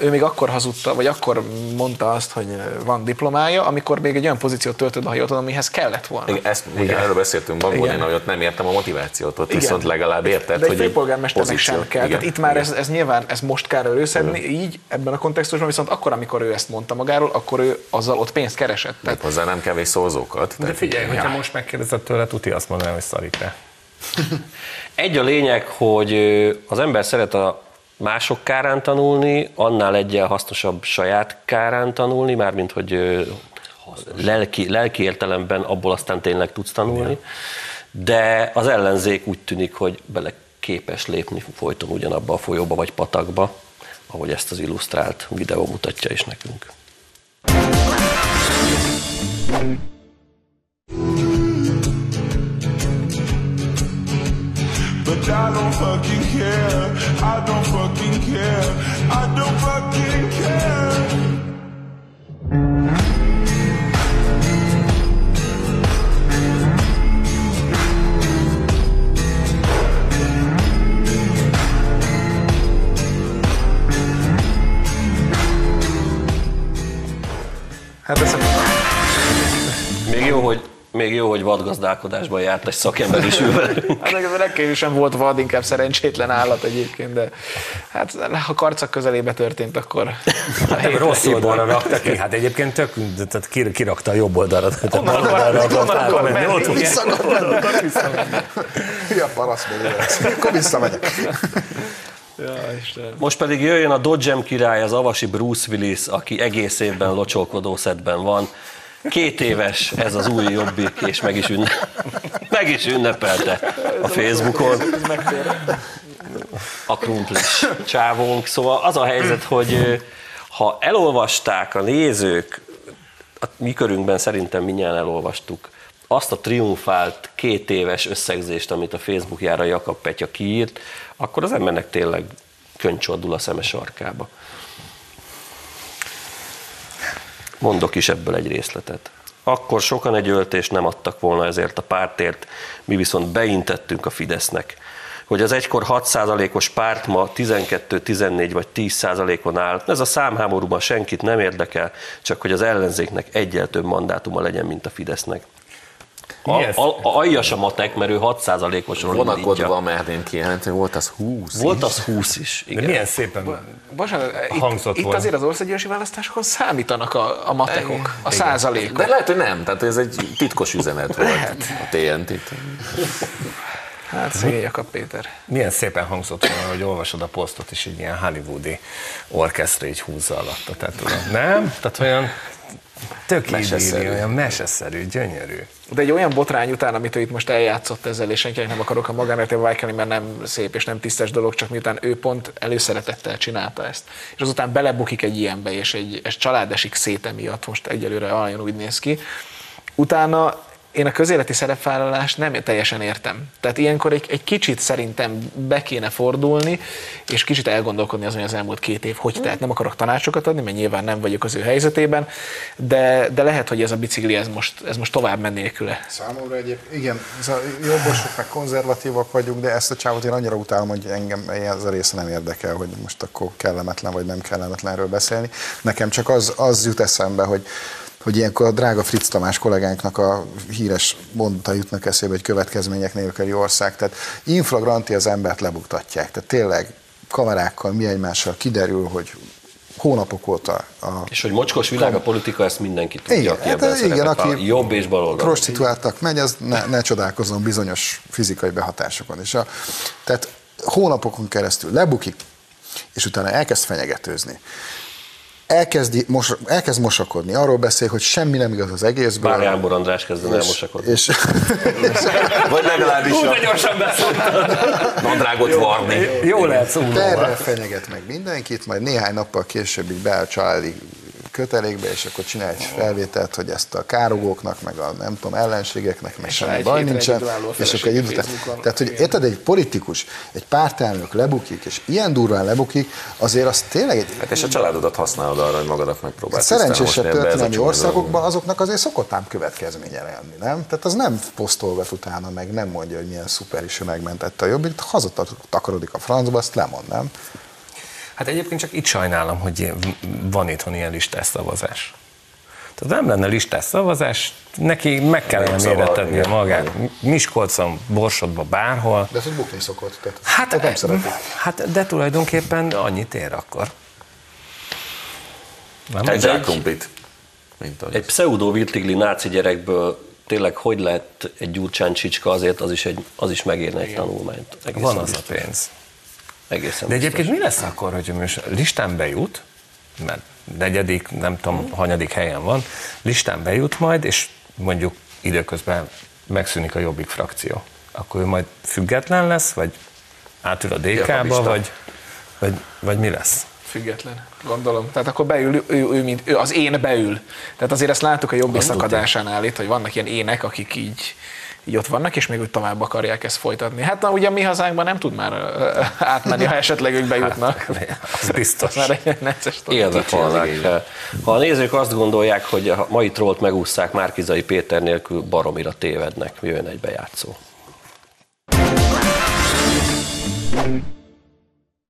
ő még akkor hazudta, vagy akkor mondta azt, hogy van diplomája, amikor még egy olyan pozíciót töltött be, ha jól tudom, amihez kellett volna. Igen, ezt igen, erről beszéltünk Bangolin, hogy ott nem értem a motivációt, ott Igen. viszont legalább érted, De egy hogy főpolgármesternek pozíció. sem kell. Igen, Tehát itt már igen. ez, ez nyilván, ez most kell előszedni, így ebben a kontextusban, viszont akkor, amikor ő ezt mondta magáról, akkor ő azzal ott pénzt keresett. Tehát Hozzá nem kevés szózókat. De figyelj, hogyha most megkérdezed tőle, tuti azt mondaná, hogy szarik rá. Egy a lényeg, hogy az ember szeret a mások kárán tanulni, annál egyel hasznosabb saját kárán tanulni, mármint hogy ö, lelki, lelki értelemben abból aztán tényleg tudsz tanulni, de az ellenzék úgy tűnik, hogy bele képes lépni folyton ugyanabba a folyóba vagy patakba, ahogy ezt az illusztrált videó mutatja is nekünk. I don't fucking care. I don't fucking care. I don't fucking care. jó, hogy, még jó, hogy vadgazdálkodásban járt egy szakember is ül velünk. Hát ez a legkevésbé volt vad, inkább szerencsétlen állat egyébként, de hát ha karcak közelébe történt, akkor Nem, rossz oldalra rakta ki, hát egyébként tök, tehát kir- kirakta a jobb oldalra. Tehát a bal oldalra Onnan akart akar átmenni, menni, ott még. Akkor visszamegyek. Ja, Isten. Most pedig jöjjön a Dodgem király, az avasi Bruce Willis, aki egész évben locsolkodó szedben van. Két éves ez az új jobbik, és meg is, ünne, meg is ünnepelte a Facebookon. A krumplis csávónk. Szóval az a helyzet, hogy ha elolvasták a nézők, a mi körünkben szerintem mindjárt elolvastuk, azt a triumfált két éves összegzést, amit a Facebookjára Jakab Petya kiírt, akkor az embernek tényleg köncsordul a szeme sarkába. Mondok is ebből egy részletet. Akkor sokan egy öltést nem adtak volna ezért a pártért, mi viszont beintettünk a Fidesznek. Hogy az egykor 6%-os párt ma 12, 14 vagy 10%-on áll, ez a számháborúban senkit nem érdekel, csak hogy az ellenzéknek egyel több mandátuma legyen, mint a Fidesznek. Ez? a, a, aljas a matek, mert ő 6%-osról Vonakodva merném kijelenteni, volt az 20 Volt is. az 20 is, De igen. milyen szépen Bocsánat, itt, Hangzott itt volna. azért az országgyűlési választásokon számítanak a, a matekok, a százalékok. De lehet, hogy nem, tehát ez egy titkos üzenet volt a TNT-t. Hát szegény Jakab Péter. Milyen szépen hangzott volna, hogy olvasod a posztot, és egy ilyen hollywoodi orkesztra így húzza alatta. Tehát, tudod, nem? Tehát olyan tök Meseszerű. olyan meseszerű, gyönyörű. De egy olyan botrány után, amit ő itt most eljátszott ezzel, és senkinek nem akarok a magánéletében vájkelni, mert nem szép és nem tisztes dolog, csak miután ő pont előszeretettel csinálta ezt. És azután belebukik egy ilyenbe, és egy és család esik szét emiatt, most egyelőre nagyon úgy néz ki. Utána én a közéleti szerepvállalást nem teljesen értem. Tehát ilyenkor egy, egy kicsit szerintem be kéne fordulni, és kicsit elgondolkodni azon, hogy az elmúlt két év hogy tehát nem akarok tanácsokat adni, mert nyilván nem vagyok az ő helyzetében, de, de lehet, hogy ez a bicikli ez most, ez most tovább men nélküle. Számomra egyébként, igen, jobbosok meg konzervatívak vagyunk, de ezt a csávot én annyira utálom, hogy engem ez a része nem érdekel, hogy most akkor kellemetlen vagy nem kellemetlen erről beszélni. Nekem csak az, az jut eszembe, hogy hogy ilyenkor a drága Fritz Tamás kollégánknak a híres mondata jutnak eszébe, hogy következmények nélküli ország. Tehát inflagranti az embert lebuktatják. Tehát tényleg kamerákkal, mi egymással kiderül, hogy hónapok óta a És hogy mocskos világ a politika, ezt mindenki tudja, igen, aki hát ebben igen, szerepet aki jobb és bal oldal. prostituáltak megy, az ne, ne csodálkozzon bizonyos fizikai behatásokon. És a, tehát hónapokon keresztül lebukik, és utána elkezd fenyegetőzni. Elkezdi, mos, elkezd mosakodni, arról beszél, hogy semmi nem igaz az egészből. Bár Jámbor András kezden és, elmosakodni. és, Vagy legalábbis Hú, de gyorsan beszéltem. nadrágot varni. Jó lehet szólni. terrel fenyeget meg mindenkit, majd néhány nappal később így beáll a családi kötelékbe, és akkor csinál egy felvételt, hogy ezt a károgóknak, meg a nem tudom, ellenségeknek, meg semmi baj nincsen. És akkor egy után-. Tehát, hogy érted, egy politikus, egy pártelnök lebukik, és ilyen durván lebukik, azért az tényleg egy Hát és a családodat használod arra, hogy magadat megpróbálsz szerencsésebb ez a történelmi országokban azoknak azért szokott ám következménye lenni, nem? Tehát az nem posztolgat utána, meg nem mondja, hogy milyen szuper is ő megmentette a jobbit, hazatakarodik a francba, azt lemond, nem? Hát egyébként csak itt sajnálom, hogy van itthon ilyen listás szavazás. Tehát nem lenne listás szavazás, neki meg kellene szabad, méretetnie igen. magát. Miskolcon, Borsodban, bárhol. De ez bukni szokott. Tehát Hát, hát nem szeretik. hát de tulajdonképpen annyit ér akkor. Nem? Egy egy- zsákrumplit. Egy pseudo virtigli náci gyerekből tényleg hogy lett egy Gyurcsán csicska, azért az is, egy, az is megérne egy tanulmányt. Egészen Van az a pénz. Egészen De biztos. egyébként mi lesz akkor, hogy most listán bejut, mert negyedik, nem tudom, hanyadik helyen van, listán bejut majd, és mondjuk időközben megszűnik a jobbik frakció. Akkor ő majd független lesz, vagy átül a DK-ba, vagy, vagy, vagy mi lesz? Független, gondolom. Tehát akkor beül, ő, ő, ő, mint, ő az én beül. Tehát azért ezt láttuk a jobbik szakadásánál itt, hogy vannak ilyen ének, akik így, így ott vannak, és még úgy tovább akarják ezt folytatni. Hát na, ugye mi hazánkban nem tud már átmenni, ha esetleg ők bejutnak. Az biztos. Már egy necces. Ha a nézők azt gondolják, hogy a mai trollt megúszszák Márkizai Péter nélkül, baromira tévednek, jön egy bejátszó.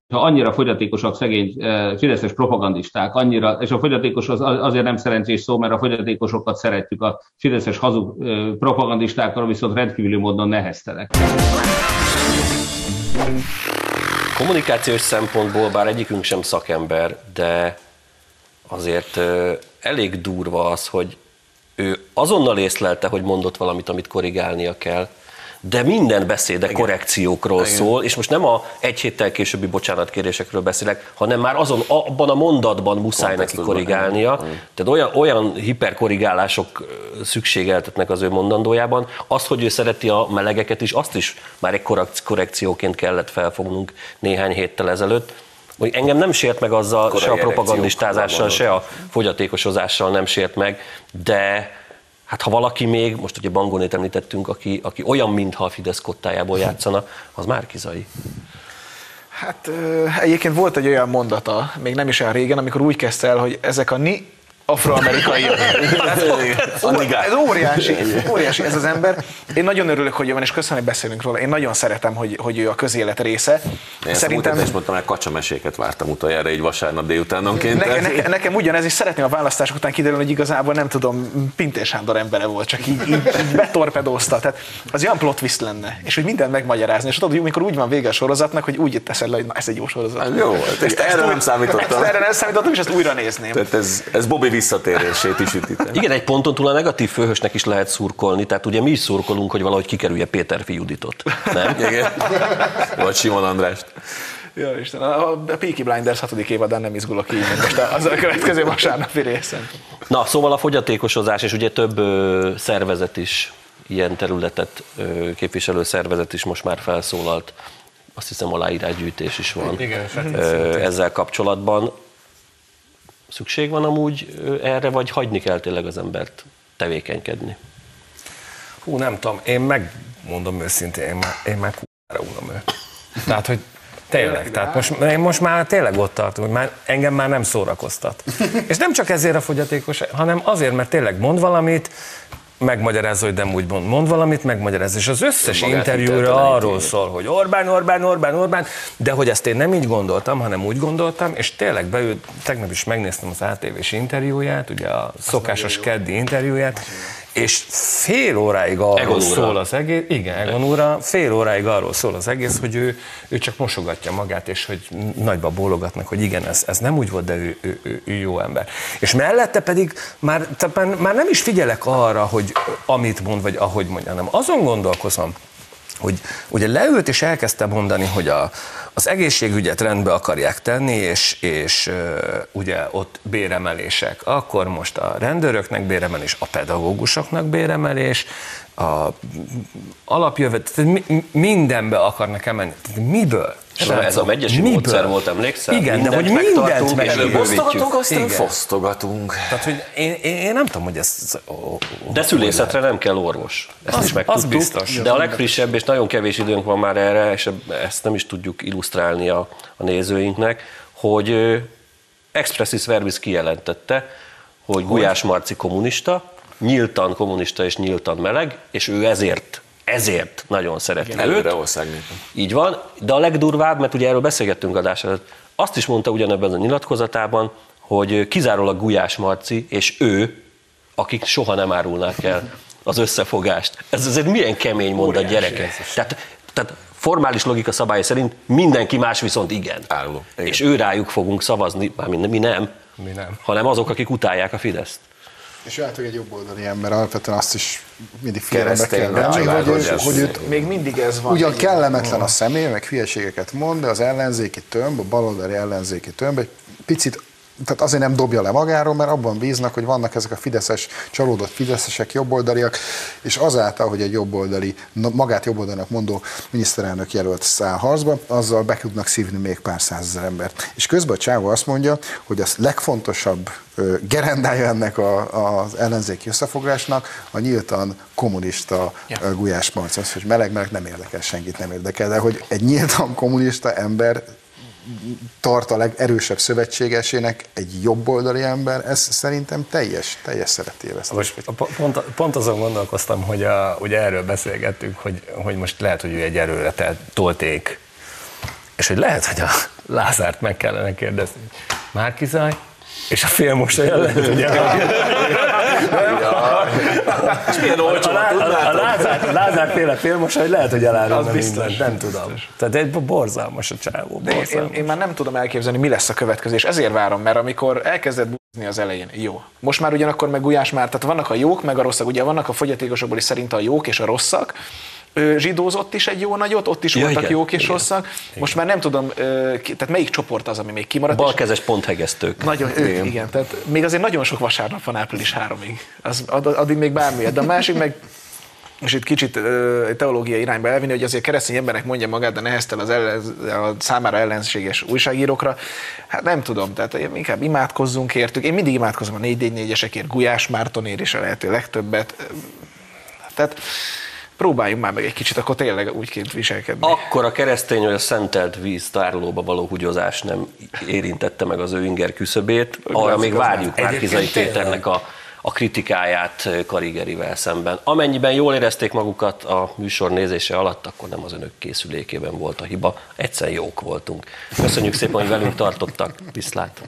Ha annyira fogyatékosak szegény fideszes propagandisták, annyira, és a fogyatékos az azért nem szerencsés szó, mert a fogyatékosokat szeretjük, a fideszes hazug propagandistákkal viszont rendkívüli módon neheztelek. Kommunikációs szempontból, bár egyikünk sem szakember, de azért elég durva az, hogy ő azonnal észlelte, hogy mondott valamit, amit korrigálnia kell, de minden beszéde korrekciókról szól, és most nem a egy héttel későbbi bocsánatkérésekről beszélek, hanem már azon abban a mondatban muszáj neki korrigálnia. Tehát olyan, olyan hiperkorrigálások szükségeltetnek az ő mondandójában. Azt, hogy ő szereti a melegeket is, azt is már egy korrek- korrekcióként kellett felfognunk néhány héttel ezelőtt. Hogy engem nem sért meg azzal, Korai se a propagandistázással, se a fogyatékosozással nem sért meg, de hát ha valaki még, most ugye Bangonét említettünk, aki, aki olyan, mintha a Fidesz kottájából játszana, az Márkizai. Hát ö, egyébként volt egy olyan mondata, még nem is olyan régen, amikor úgy kezdte el, hogy ezek a ni afroamerikaiak. Hát, ez óriási, óriási ez az ember. Én nagyon örülök, hogy van, és köszönöm, hogy beszélünk róla. Én nagyon szeretem, hogy, hogy ő a közélet része. Én Szerintem... is mondtam, hogy kacsameséket vártam utoljára egy vasárnap délutánonként. Ne, ne, nekem ugyanez, és szeretném a választások után kiderülni, hogy igazából nem tudom, Pintér Sándor embere volt, csak így, így, így betorpedózta. Tehát az olyan plot twist lenne, és hogy mindent megmagyarázni. És tudod, hogy amikor úgy van vége a sorozatnak, hogy úgy teszed le, hogy na, ez egy jó sorozat. Hát jó, volt, és erre nem számítottam. Ezt, erre nem számítottam, és ezt újra nézném. Tehát ez, ez Bobby visszatérését is ütítem. Igen, egy ponton túl a negatív főhősnek is lehet szurkolni, tehát ugye mi is szurkolunk, hogy valahogy kikerülje Péter Juditot. Nem? Igen. Vagy Simon Andrást. Ja, Isten, a, a Peaky Blinders hatodik évadán nem izgulok így, most az a következő vasárnapi részen. Na, szóval a fogyatékosozás, és ugye több ö, szervezet is, ilyen területet ö, képviselő szervezet is most már felszólalt. Azt hiszem aláírásgyűjtés is van Igen, hát ö, ezzel kapcsolatban. Szükség van amúgy erre, vagy hagyni kell tényleg az embert tevékenykedni? Hú, nem tudom, én megmondom őszintén, én már, én már kurvára unom őt. Tehát, hogy tényleg, tehát most, én most már tényleg ott tartom, hogy már, engem már nem szórakoztat. És nem csak ezért a fogyatékos, hanem azért, mert tényleg mond valamit, megmagyarázza, hogy nem úgy mond, mond valamit, megmagyarázza. És az összes interjúra arról szól, hogy Orbán, Orbán, Orbán, Orbán, de hogy ezt én nem így gondoltam, hanem úgy gondoltam, és tényleg beült, tegnap is megnéztem az ATV-s interjúját, ugye a szokásos keddi interjúját, és fél óráig arról Egon szól az egész, igen, Egon úrra, fél óráig arról szól az egész, hogy ő, ő csak mosogatja magát, és hogy nagyba bólogatnak, hogy igen, ez, ez nem úgy volt, de ő, ő, ő, ő jó ember. És mellette pedig már, tehát már, már nem is figyelek arra, hogy amit mond, vagy ahogy mondja, hanem azon gondolkozom, hogy ugye leült és elkezdte mondani, hogy a, az egészségügyet rendbe akarják tenni, és, és ugye ott béremelések. Akkor most a rendőröknek béremelés, a pedagógusoknak béremelés, a alapjövet, tehát mi, mindenbe akarnak emelni. Tehát miből? Ez a- ez a megyesi Miből? módszer volt, emlékszel? Igen, de hogy mindent és megbővítjük. Fosztogatunk, aztán Igen. fosztogatunk. Tehát, hogy én, én, én nem tudom, hogy ez... De szülészetre nem kell orvos. Ezt Az- is megtudtuk. az biztos. De a legfrissebb, és nagyon kevés időnk van már erre, és ezt nem is tudjuk illusztrálni a, a nézőinknek, hogy expressis verbis kijelentette, hogy Gulyás Marci kommunista, nyíltan kommunista és nyíltan meleg, és ő ezért, ezért nagyon szereti őt. Előre országnépen. Így van, de a legdurvább, mert ugye erről beszélgettünk adás előtt, azt is mondta ugyanebben a nyilatkozatában, hogy kizárólag Gulyás Marci és ő, akik soha nem árulnák el az összefogást. Ez azért milyen kemény mondat, gyerekek. Tehát, tehát formális logika szabály szerint mindenki más viszont igen. Áruló. Igen. És ő rájuk fogunk szavazni, mármint mi nem, Mi nem. hanem azok, akik utálják a Fideszt. És lehet, hogy egy jobboldali ember alapvetően azt is mindig figyelembe kell venni, hogy, hogy ő, ez- hogy őt Még mindig ez van. ugyan kellemetlen a személy, meg hülyeségeket mond, de az ellenzéki tömb, a baloldali ellenzéki tömb egy picit tehát azért nem dobja le magáról, mert abban bíznak, hogy vannak ezek a fideszes, csalódott fideszesek, jobboldaliak, és azáltal, hogy egy jobboldali, magát jobboldalnak mondó miniszterelnök jelölt száll harcba, azzal be tudnak szívni még pár százezer embert. És közben a Csávó azt mondja, hogy az legfontosabb gerendája ennek a, az ellenzéki összefogásnak a nyíltan kommunista Ja. Gulyás Marci. Az, hogy meleg-meleg nem érdekel, senkit nem érdekel, de hogy egy nyíltan kommunista ember tart a legerősebb szövetségesének egy jobboldali ember, ez szerintem teljes, teljes szeretévesztés. Most po- pont, pont azon gondolkoztam, hogy a, ugye erről beszélgettünk, hogy, hogy most lehet, hogy ő egy erőre tolték, és hogy lehet, hogy a Lázárt meg kellene kérdezni. Márkizaj, és a félmosolya lehet, hogy És milyen olcsó, a, a, a? Lázár, a Lázár féle félmosoly lehet, hogy elárulna Az biztos. mindent, nem tudom. Tehát egy borzalmas a csávó, Én, én, borzalmas. én már nem tudom elképzelni, mi lesz a következő, és ezért várom, mert amikor elkezdett búzni az elején, jó. Most már ugyanakkor meg Gulyás már, tehát vannak a jók, meg a rosszak, ugye vannak a fogyatékosokból is szerint a jók és a rosszak, zsidózott is egy jó nagyot, ott is Ja, voltak igen, jók és igen. rosszak. Most már nem tudom, tehát melyik csoport az, ami még kimaradt. Balkezes ponthegesztők. Nagyon, igen. igen. Tehát még azért nagyon sok vasárnap van április 3-ig. Az, ad- addig még bármi. De a másik meg, és itt kicsit teológiai irányba elvinni, hogy azért keresztény embernek mondja magát, de neheztel az ellen, a számára ellenséges újságírókra. Hát nem tudom, tehát inkább imádkozzunk értük. Én mindig imádkozom a 444-esekért, Gulyás Mártonért is a lehető legtöbbet. Tehát próbáljunk már meg egy kicsit, akkor tényleg úgy kéne viselkedni. Akkor a keresztény, hogy a szentelt víz tárolóba való húgyozás nem érintette meg az ő inger küszöbét, arra még várjuk nem. Márkizai Egyébként Péternek a, a kritikáját Karigerivel szemben. Amennyiben jól érezték magukat a műsor nézése alatt, akkor nem az önök készülékében volt a hiba, egyszer jók voltunk. Köszönjük szépen, hogy velünk tartottak. Viszlát!